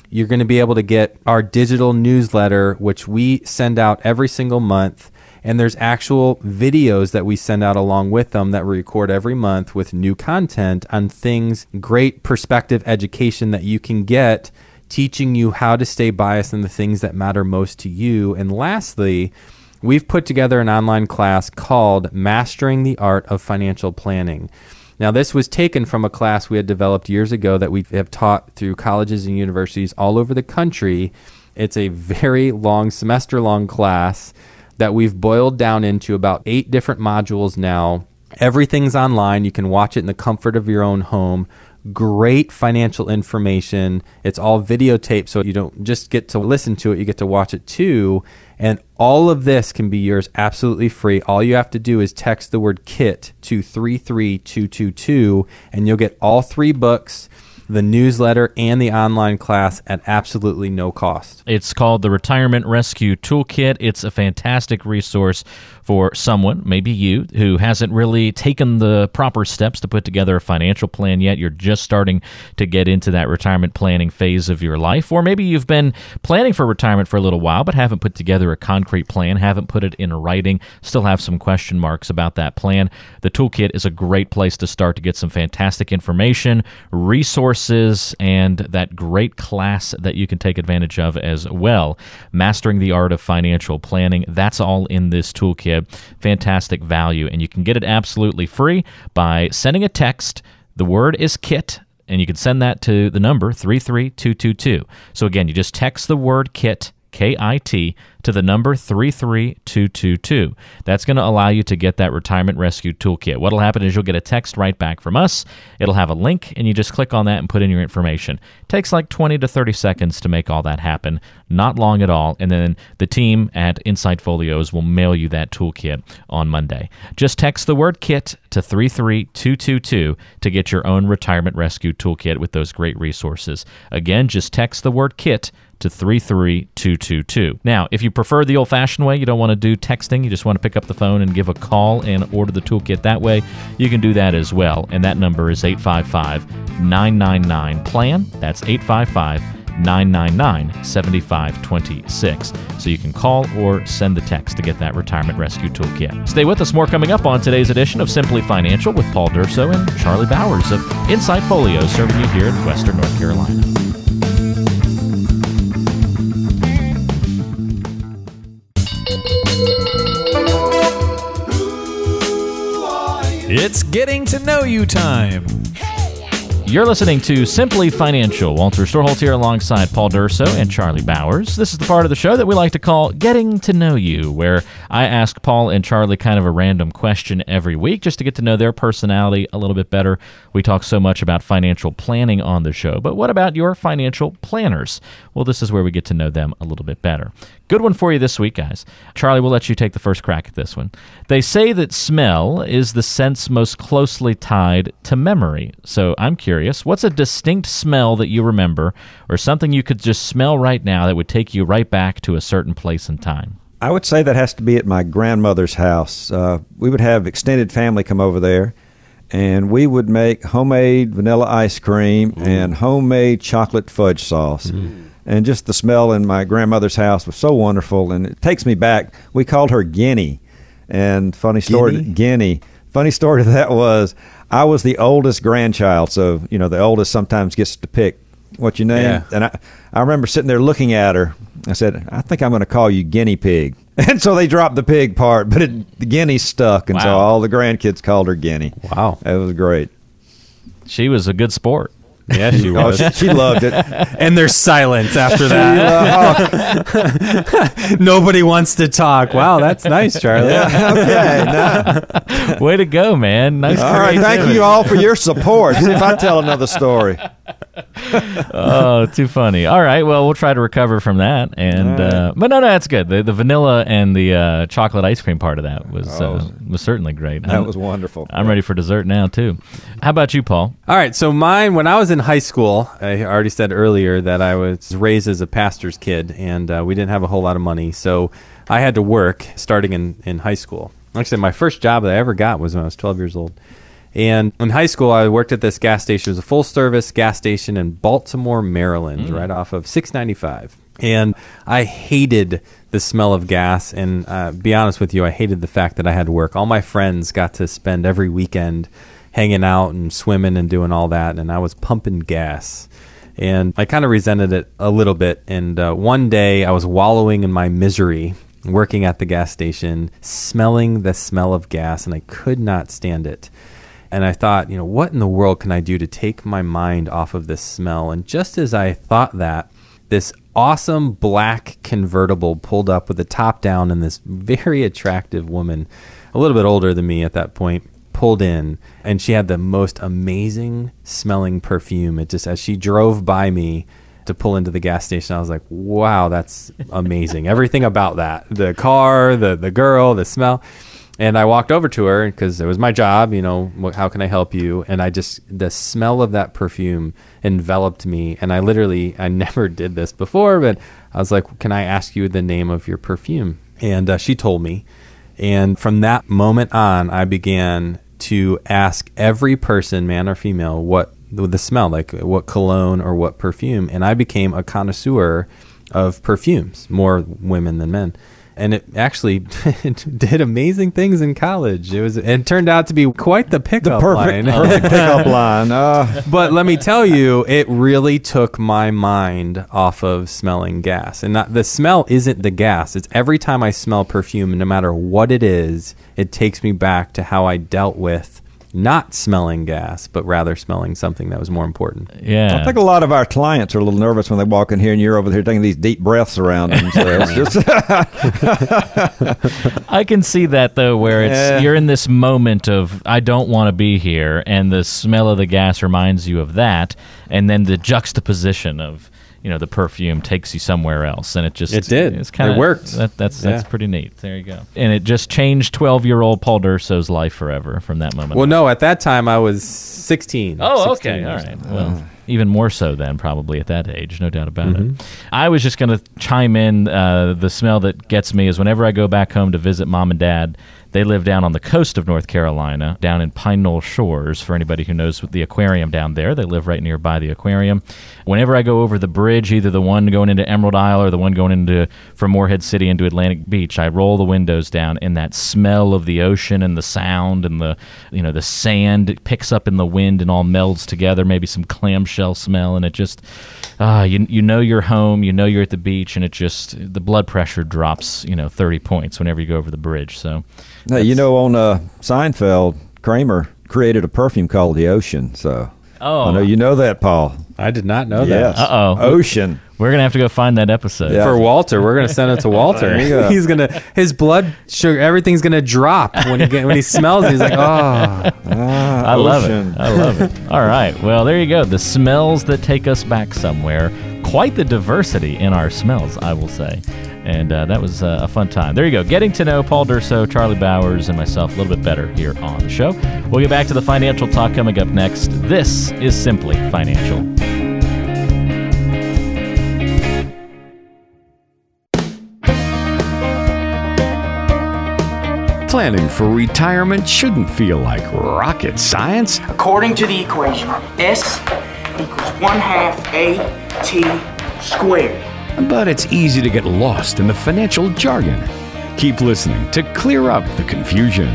you're going to be able to get our digital newsletter, which we send out every single month. And there's actual videos that we send out along with them that we record every month with new content on things, great perspective education that you can get, teaching you how to stay biased in the things that matter most to you. And lastly, we've put together an online class called Mastering the Art of Financial Planning. Now, this was taken from a class we had developed years ago that we have taught through colleges and universities all over the country. It's a very long, semester long class that we've boiled down into about eight different modules now. Everything's online. You can watch it in the comfort of your own home great financial information. It's all videotaped, so you don't just get to listen to it, you get to watch it too. And all of this can be yours absolutely free. All you have to do is text the word KIT to 33222, and you'll get all three books. the newsletter and the online class at absolutely no cost. It's called the Retirement Rescue Toolkit. It's a fantastic resource for someone, maybe you, who hasn't really taken the proper steps to put together a financial plan yet. You're just starting to get into that retirement planning phase of your life. Or maybe you've been planning for retirement for a little while, but haven't put together a concrete plan, haven't put it in writing, still have some question marks about that plan. The toolkit is a great place to start to get some fantastic information, resources, and that great class that you can take advantage of as well. Mastering the Art of Financial Planning. That's all in this toolkit fantastic value. And you can get it absolutely free by sending a text. The word is KIT, and you can send that to the number 33222. So again, you just text the word KIT, K I T, to the number 33222. That's going to allow you to get that retirement rescue toolkit. What'll happen is you'll get a text right back from us. It'll have a link, and you just click on that and put in your information. It takes like 20 to 30 seconds to make all that happen. Not long at all. And then the team at Insight Folios will mail you that toolkit on Monday. Just text the word KIT to 33222 to get your own retirement rescue toolkit with those great resources. Again, just text the word KIT to 33222. Now, if you prefer the old fashioned way, you don't want to do texting, you just want to pick up the phone and give a call and order the toolkit that way, you can do that as well. And that number is 855 999 PLAN. That's 855 999 7526. So you can call or send the text to get that retirement rescue toolkit. Stay with us, more coming up on today's edition of Simply Financial with Paul Durso and Charlie Bowers of Insight Folio, serving you here in Western North Carolina. It's getting to know you time. You're listening to Simply Financial. Walter Storholt here alongside Paul Durso and Charlie Bowers. This is the part of the show that we like to call Getting to Know You, where I ask Paul and Charlie kind of a random question every week just to get to know their personality a little bit better. We talk so much about financial planning on the show, but what about your financial planners? Well, this is where we get to know them a little bit better. Good one for you this week, guys. Charlie, we'll let you take the first crack at this one. They say that smell is the sense most closely tied to memory. So I'm curious, what's a distinct smell that you remember, or something you could just smell right now that would take you right back to a certain place and time? I would say that has to be at my grandmother's house. Uh, we would have extended family come over there, and we would make homemade vanilla ice cream and homemade chocolate fudge sauce. And just the smell in my grandmother's house was so wonderful, and it takes me back. We called her Guinea, and funny story, Guinea? Guinea. Funny story to that was I was the oldest grandchild, so you know the oldest sometimes gets to pick what your name. Yeah. And I, I remember sitting there looking at her. I said, I think I'm going to call you guinea pig. And so they dropped the pig part, but it, the guinea stuck, and so all the grandkids called her Guinea. Wow. It was great. She was a good sport. Yeah, she Oh, was. she, she loved it. and there's silence after that. Nobody wants to talk. Wow, that's nice, Charlie. okay. now- Way to go, man. Nice all right. Thank you all for your support. See if I tell another story. Oh, too funny. All right, well, we'll try to recover from that. And uh, but no, no, that's good. The, the vanilla and the uh, chocolate ice cream part of that was uh, was certainly great. That I'm- was wonderful. I'm ready for dessert now too. How about you, Paul? All right, so mine, when I was in high school, I already said earlier that I was raised as a pastor's kid, and uh, we didn't have a whole lot of money, so I had to work starting in, in high school. Actually, my first job that I ever got was when I was 12 years old. And in high school, I worked at this gas station. It was a full service gas station in Baltimore, Maryland, right off of 695. And I hated the smell of gas. And uh, be honest with you, I hated the fact that I had to work. All my friends got to spend every weekend hanging out and swimming and doing all that. And I was pumping gas. And I kind of resented it a little bit. And uh, one day I was wallowing in my misery working at the gas station, smelling the smell of gas, and I could not stand it. And I thought, you know, what in the world can I do to take my mind off of this smell? And just as I thought that, this awesome black convertible pulled up with the top down, and this very attractive woman, a little bit older than me at that point, pulled in. And she had the most amazing smelling perfume. It just, as she drove by me, to pull into the gas station. I was like, wow, that's amazing. Everything about that the car, the, the girl, the smell. And I walked over to her because it was my job, you know, how can I help you? And I just, the smell of that perfume enveloped me. And I literally, I never did this before, but I was like, can I ask you the name of your perfume? And uh, she told me. And from that moment on, I began to ask every person, man or female, what the smell, like what cologne or what perfume. And I became a connoisseur of perfumes, more women than men. And it actually did amazing things in college. It was it turned out to be quite the pickup Perfect, line. perfect pickup line. Uh, but let me tell you, it really took my mind off of smelling gas. And not, the smell isn't the gas. It's every time I smell perfume, no matter what it is, it takes me back to how I dealt with not smelling gas, but rather smelling something that was more important. Yeah. I think a lot of our clients are a little nervous when they walk in here, and you're over there taking these deep breaths around them. So it's just I can see that though, where it's Yeah. you're in this moment of I don't want to be here, and the smell of the gas reminds you of that, and then the juxtaposition of you know the perfume takes you somewhere else, and it just It did. It's kind of It worked. That, that's that's Yeah. pretty neat. There you go. And it just changed twelve year old Paul Durso's life forever from that moment. Well, on. no, at that time I was 16. Oh, 16 okay. All so. Well, even more so than probably at that age, no doubt about Mm-hmm. it. I was just going to chime in. Uh, the smell that gets me is whenever I go back home to visit mom and dad. They live down on the coast of North Carolina, down in Pine Knoll Shores. For anybody who knows the aquarium down there, they live right nearby the aquarium. Whenever I go over the bridge, either the one going into Emerald Isle or the one going into from Morehead City into Atlantic Beach, I roll the windows down, and that smell of the ocean and the sound and the you know the sand it picks up in the wind and all melds together. Maybe some clamshell smell, and it just ah, you you know you're home, you know you're at the beach, and it just the blood pressure drops you know 30 points whenever you go over the bridge. So Hey, you know, on uh, Seinfeld, Kramer created a perfume called the Ocean. So Oh. I know you know that, Paul. I did not know yes. that. Uh-oh. Ocean. we're gonna have to go find that episode. Yeah. For Walter, we're gonna send it to Walter. Go. He's gonna his blood sugar, everything's gonna drop when he get, when he smells. it. He's like, oh, Ah, I love it. I love it. All right. Well, there you go. The smells that take us back somewhere. Quite the diversity in our smells, I will say. And uh, that was uh, a fun time. There you go. Getting to know Paul Durso, Charlie Bowers, and myself a little bit better here on the show. We'll get back to the financial talk coming up next. This is Simply Financial. Planning for retirement shouldn't feel like rocket science. According to the equation, S equals 1 half A T squared. But it's easy to get lost in the financial jargon. Keep listening to clear up the confusion.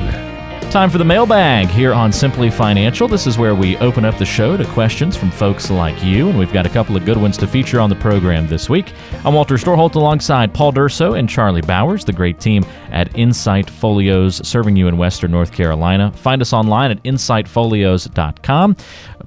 Time for the mailbag here on Simply Financial. This is where we open up the show to questions from folks like you, and we've got a couple of good ones to feature on the program this week. I'm Walter Storholt alongside Paul Durso and Charlie Bowers, the great team at Insight Folios, serving you in Western North Carolina. Find us online at insightfolios.com.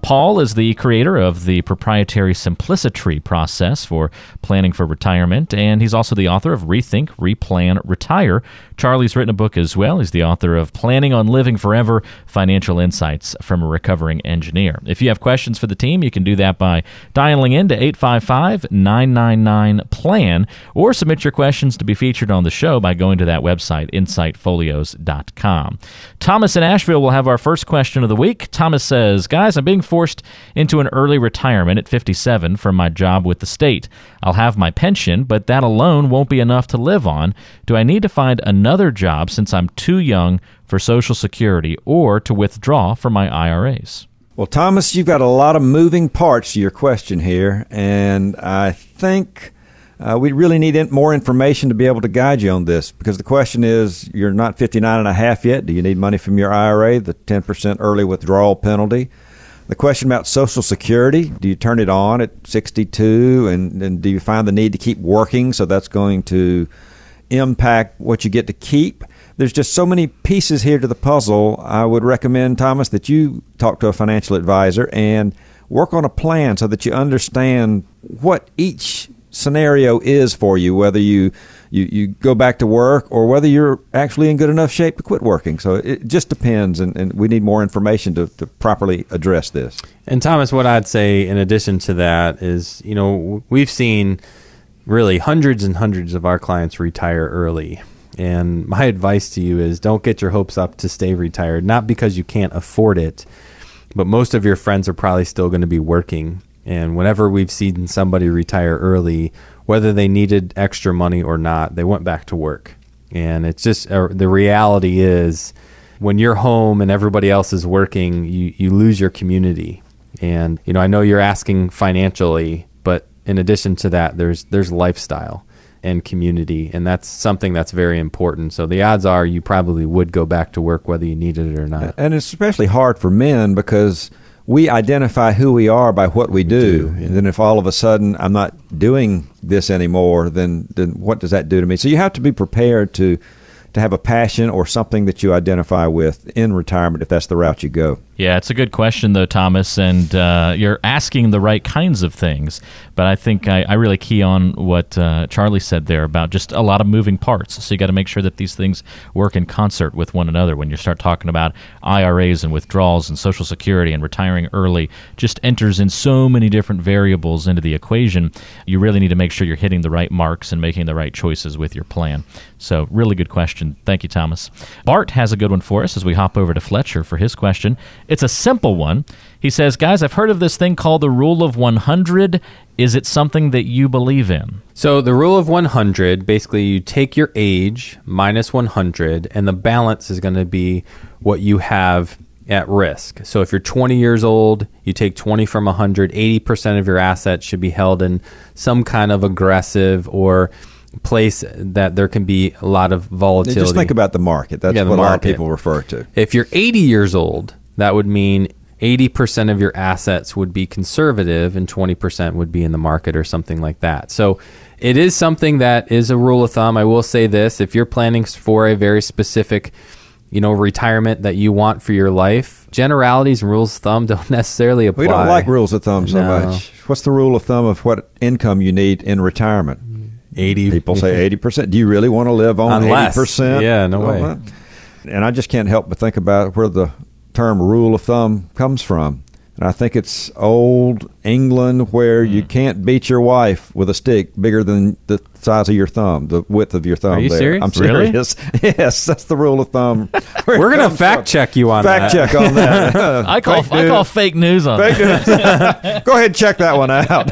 Paul is the creator of the proprietary Simplicity process for planning for retirement, and he's also the author of Rethink, Replan, Retire. Charlie's written a book as well. He's the author of Planning on Living Forever Financial Insights from a Recovering Engineer. If you have questions for the team, you can do that by dialing in to 855 999 PLAN or submit your questions to be featured on the show by going to that website, insightfolios.com. Thomas in Asheville will have our first question of the week. Thomas says, Guys, I'm being forced into an early retirement at 57 from my job with the state. I'll have my pension, but that alone won't be enough to live on. Do I need to find another job since I'm too young for Social Security or to withdraw from my IRAs? Well, Thomas, you've got a lot of moving parts to your question here, and I think uh, we really need more information to be able to guide you on this because the question is you're not 59 and a half yet. Do you need money from your IRA, the 10% early withdrawal penalty? The question about Social Security do you turn it on at 62, and, and do you find the need to keep working? So that's going to impact what you get to keep. There's just so many pieces here to the puzzle. I would recommend, Thomas, that you talk to a financial advisor and work on a plan so that you understand what each scenario is for you, whether you, you, you go back to work or whether you're actually in good enough shape to quit working. So it just depends, and, and we need more information to, to properly address this. And Thomas, what I'd say in addition to that is, you know, we've seen really hundreds and hundreds of our clients retire early. And my advice to you is don't get your hopes up to stay retired, not because you can't afford it, but most of your friends are probably still going to be working. And whenever we've seen somebody retire early, whether they needed extra money or not, they went back to work. And it's just uh, the reality is when you're home and everybody else is working, you, you lose your community. And you know, I know you're asking financially, but in addition to that, there's there's lifestyle and community, and that's something that's very important. So the odds are you probably would go back to work whether you needed it or not. And it's especially hard for men because we identify who we are by what we do. And then if all of a sudden I'm not doing this anymore, then then what does that do to me? So you have to be prepared to to have a passion or something that you identify with in retirement if that's the route you go. Yeah, it's a good question, though, Thomas, and uh, you're asking the right kinds of things. But I think I, I really key on what uh, Charlie said there about just a lot of moving parts. So you got to make sure that these things work in concert with one another. When you start talking about IRAs and withdrawals and Social Security and retiring early, just enters in so many different variables into the equation. You really need to make sure you're hitting the right marks and making the right choices with your plan. So, really good question. Thank you, Thomas. Bart has a good one for us as we hop over to Fletcher for his question. It's a simple one. He says, Guys, I've heard of this thing called the Rule of 100. Is it something that you believe in? So the rule of 100, basically you take your age minus 100 and the balance is going to be what you have at risk. So if you're 20 years old, you take 20 from 100, 80% of your assets should be held in some kind of aggressive or place that there can be a lot of volatility. Just think about the market. That's Yeah, the what a lot of people refer to. If you're 80 years old, that would mean 80% of your assets would be conservative and 20% would be in the market or something like that. So it is something that is a rule of thumb. I will say this if you're planning for a very specific you know retirement that you want for your life generalities and rules of thumb don't necessarily apply We don't like rules of thumb so No. much. What's the rule of thumb of what income you need in retirement? 80 People say 80%. Do you really want to live on Unless. 80%? Yeah, no way. that- And I just can't help but think about where the term rule of thumb comes from. And I think it's old England where you Hmm. can't beat your wife with a stick bigger than the size of your thumb, the width of your thumb. Are you there. serious? I'm Really? serious. yes, that's the rule of thumb. We're gonna fact from. check you on that. Fact that. check on that. I call Fake I call fake news on Fake that. news. Go ahead and check that one out.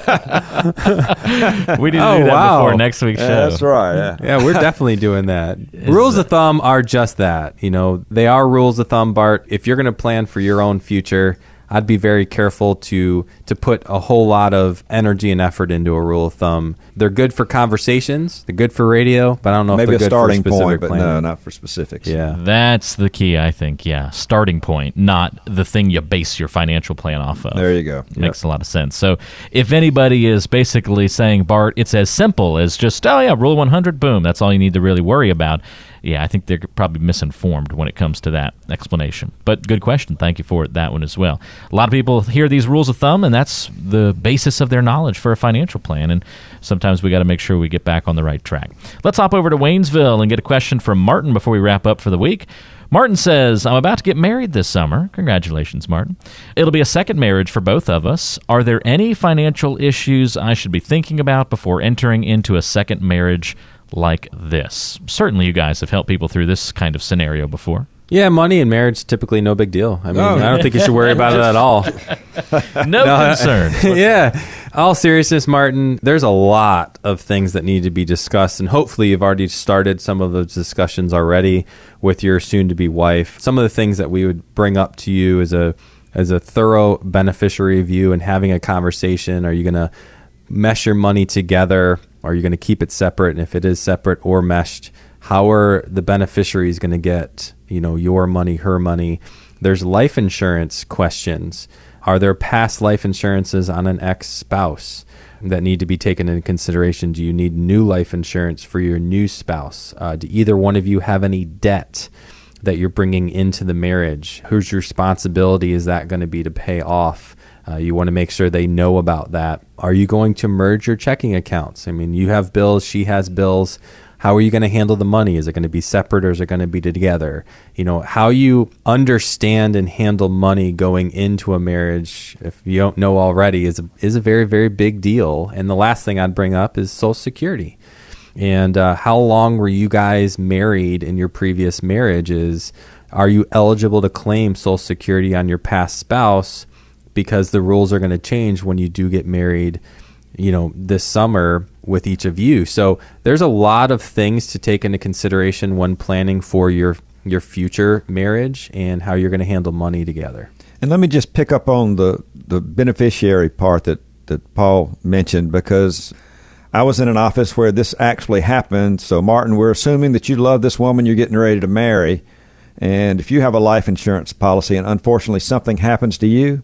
We didn't Oh, do that wow. before next week's show. That's right. Yeah. yeah, we're definitely doing that. rules of thumb are just that. You know, they are rules of thumb, Bart. If you're going to plan for your own future, I'd be very careful to to put a whole lot of energy and effort into a rule of thumb. They're good for conversations. They're good for radio, but I don't know Maybe if a they're good starting for specific point, but no, not for specifics. Yeah. That's the key, I think. Yeah, starting point, not the thing you base your financial plan off of. There you go. Makes a lot of sense. So, if anybody is basically saying, Bart, it's as simple as just, oh, yeah, rule 100, boom, that's all you need to really worry about. Yeah, I think they're probably misinformed when it comes to that explanation. But good question. Thank you for that one as well. A lot of people hear these rules of thumb, and that's the basis of their knowledge for a financial plan. And sometimes we got to make sure we get back on the right track. Let's hop over to Waynesville and get a question from Martin before we wrap up for the week. Martin says, I'm about to get married this summer. Congratulations, Martin. It'll be a second marriage for both of us. Are there any financial issues I should be thinking about before entering into a second marriage like this? Certainly, you guys have helped people through this kind of scenario before. Yeah, money and marriage typically no big deal. I mean, Oh. I don't think you should worry about it at all. No, concern. yeah. All seriousness, Martin, there's a lot of things that need to be discussed, and hopefully, you've already started some of those discussions already with your soon-to-be wife. Some of the things that we would bring up to you as a as a thorough beneficiary view and having a conversation. Are you going to mesh your money together? Are you going to keep it separate? And if it is separate or meshed, how are the beneficiaries going to get you know your money, her money? There's life insurance questions. Are there past life insurances on an ex spouse that need to be taken into consideration? Do you need new life insurance for your new spouse? Uh, do either one of you have any debt that you're bringing into the marriage? Whose responsibility is that going to be to pay off? Uh, you want to make sure they know about that. Are you going to merge your checking accounts? I mean, you have bills, she has bills. How are you going to handle the money? Is it going to be separate or is it going to be together? You know, how you understand and handle money going into a marriage, if you don't know already, is a, is a very, very big deal. And the last thing I'd bring up is Social Security. and uh, how long were you guys married in your previous marriages? Are you eligible to claim Social Security on your past spouse? Because the rules are going to change when you do get married, you know, this summer with each of you. So there's a lot of things to take into consideration when planning for your your future marriage and how you're going to handle money together. And let me just pick up on the the beneficiary part that that Paul mentioned because I was in an office where this actually happened. So Martin, we're assuming that you love this woman you're getting ready to marry, and if you have a life insurance policy and unfortunately something happens to you,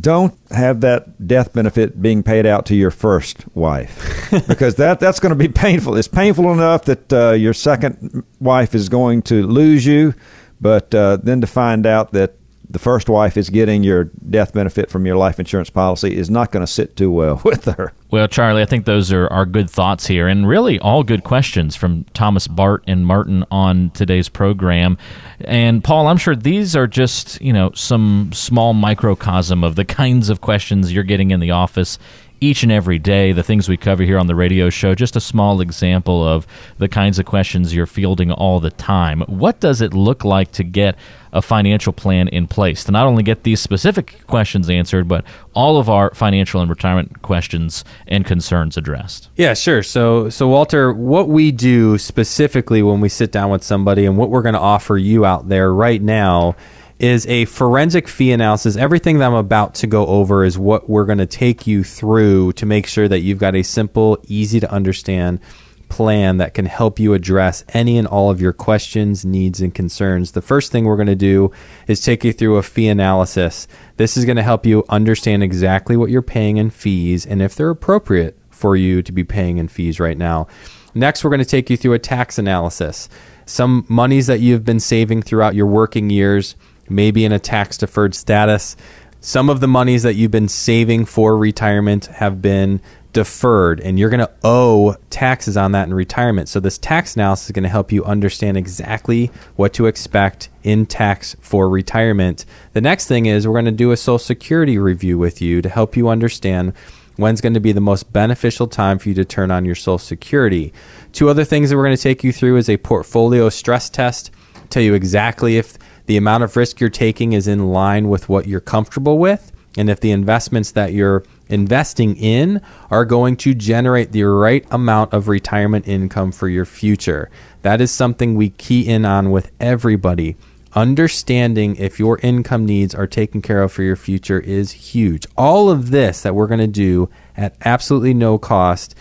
don't have that death benefit being paid out to your first wife because that that's going to be painful. It's painful enough that uh, your second wife is going to lose you, but uh, then to find out that the first wife is getting your death benefit from your life insurance policy is not going to sit too well with her. Well, Charlie, I think those are, are good thoughts here, and really all good questions from Thomas Bart and Martin on today's program. And Paul, I'm sure these are just you know some small microcosm of the kinds of questions you're getting in the office each and every day, the things we cover here on the radio show, just a small example of the kinds of questions you're fielding all the time. What does it look like to get a financial plan in place to not only get these specific questions answered, but all of our financial and retirement questions and concerns addressed? Yeah, sure. So, so Walter, what we do specifically when we sit down with somebody and what we're going to offer you out there right now is a forensic fee analysis. Everything that I'm about to go over is what we're going to take you through to make sure that you've got a simple, easy to understand plan that can help you address any and all of your questions, needs, and concerns. The first thing we're going to do is take you through a fee analysis. This is going to help you understand exactly what you're paying in fees and if they're appropriate for you to be paying in fees right now. Next, we're going to take you through a tax analysis. Some monies that you've been saving throughout your working years maybe in a tax deferred status. Some of the monies that you've been saving for retirement have been deferred and you're going to owe taxes on that in retirement. So this tax analysis is going to help you understand exactly what to expect in tax for retirement. The next thing is we're going to do a social security review with you to help you understand when's going to be the most beneficial time for you to turn on your social security. Two other things that we're going to take you through is a portfolio stress test, tell you exactly if the amount of risk you're taking is in line with what you're comfortable with, and if the investments that you're investing in are going to generate the right amount of retirement income for your future. That is something we key in on with everybody. Understanding if your income needs are taken care of for your future is huge. All of this that we're going to do at absolutely no cost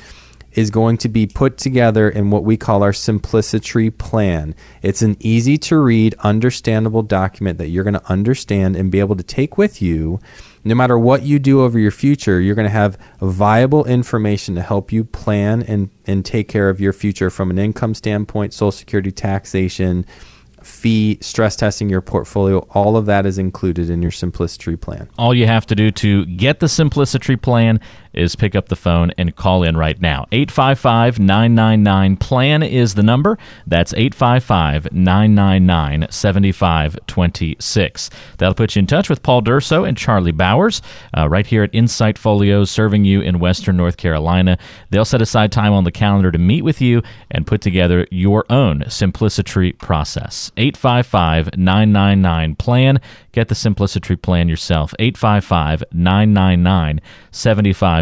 is going to be put together in what we call our simplicity plan. It's an easy to read, understandable document that you're going to understand and be able to take with you. No matter what you do over your future, you're going to have viable information to help you plan and, and take care of your future from an income standpoint, Social Security taxation, fee, stress testing your portfolio, all of that is included in your Simplicity plan. All you have to do to get the Simplicity plan is pick up the phone and call in right now. 855 999 plan is the number. That's 855 999 7526. That'll put you in touch with Paul Durso and Charlie Bowers uh, right here at Insight Folios, serving you in Western North Carolina. They'll set aside time on the calendar to meet with you and put together your own Simplicity process. 855 999 plan. Get the Simplicity plan yourself. 855 999 7526.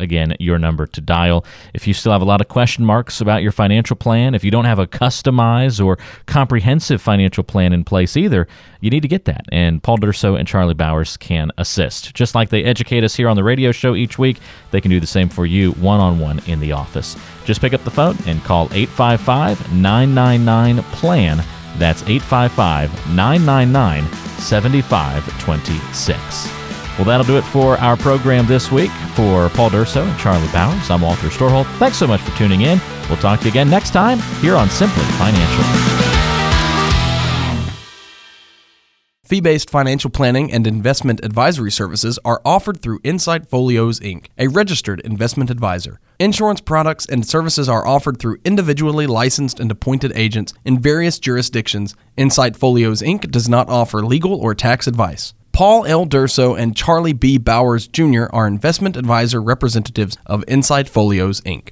Again, your number to dial. If you still have a lot of question marks about your financial plan, if you don't have a customized or comprehensive financial plan in place either, you need to get that. And Paul Durso and Charlie Bowers can assist. Just like they educate us here on the radio show each week, they can do the same for you one on one in the office. Just pick up the phone and call 855 999 PLAN. That's 855 999 7526. Well, that'll do it for our program this week. For Paul Durso and Charlie Bowers, I'm Walter Storholt. Thanks so much for tuning in. We'll talk to you again next time here on Simply Financial. Fee based financial planning and investment advisory services are offered through Insight Folios Inc., a registered investment advisor. Insurance products and services are offered through individually licensed and appointed agents in various jurisdictions. Insight Folios Inc. does not offer legal or tax advice. Paul L. Durso and Charlie B. Bowers Jr. are investment advisor representatives of Insight Folios Inc.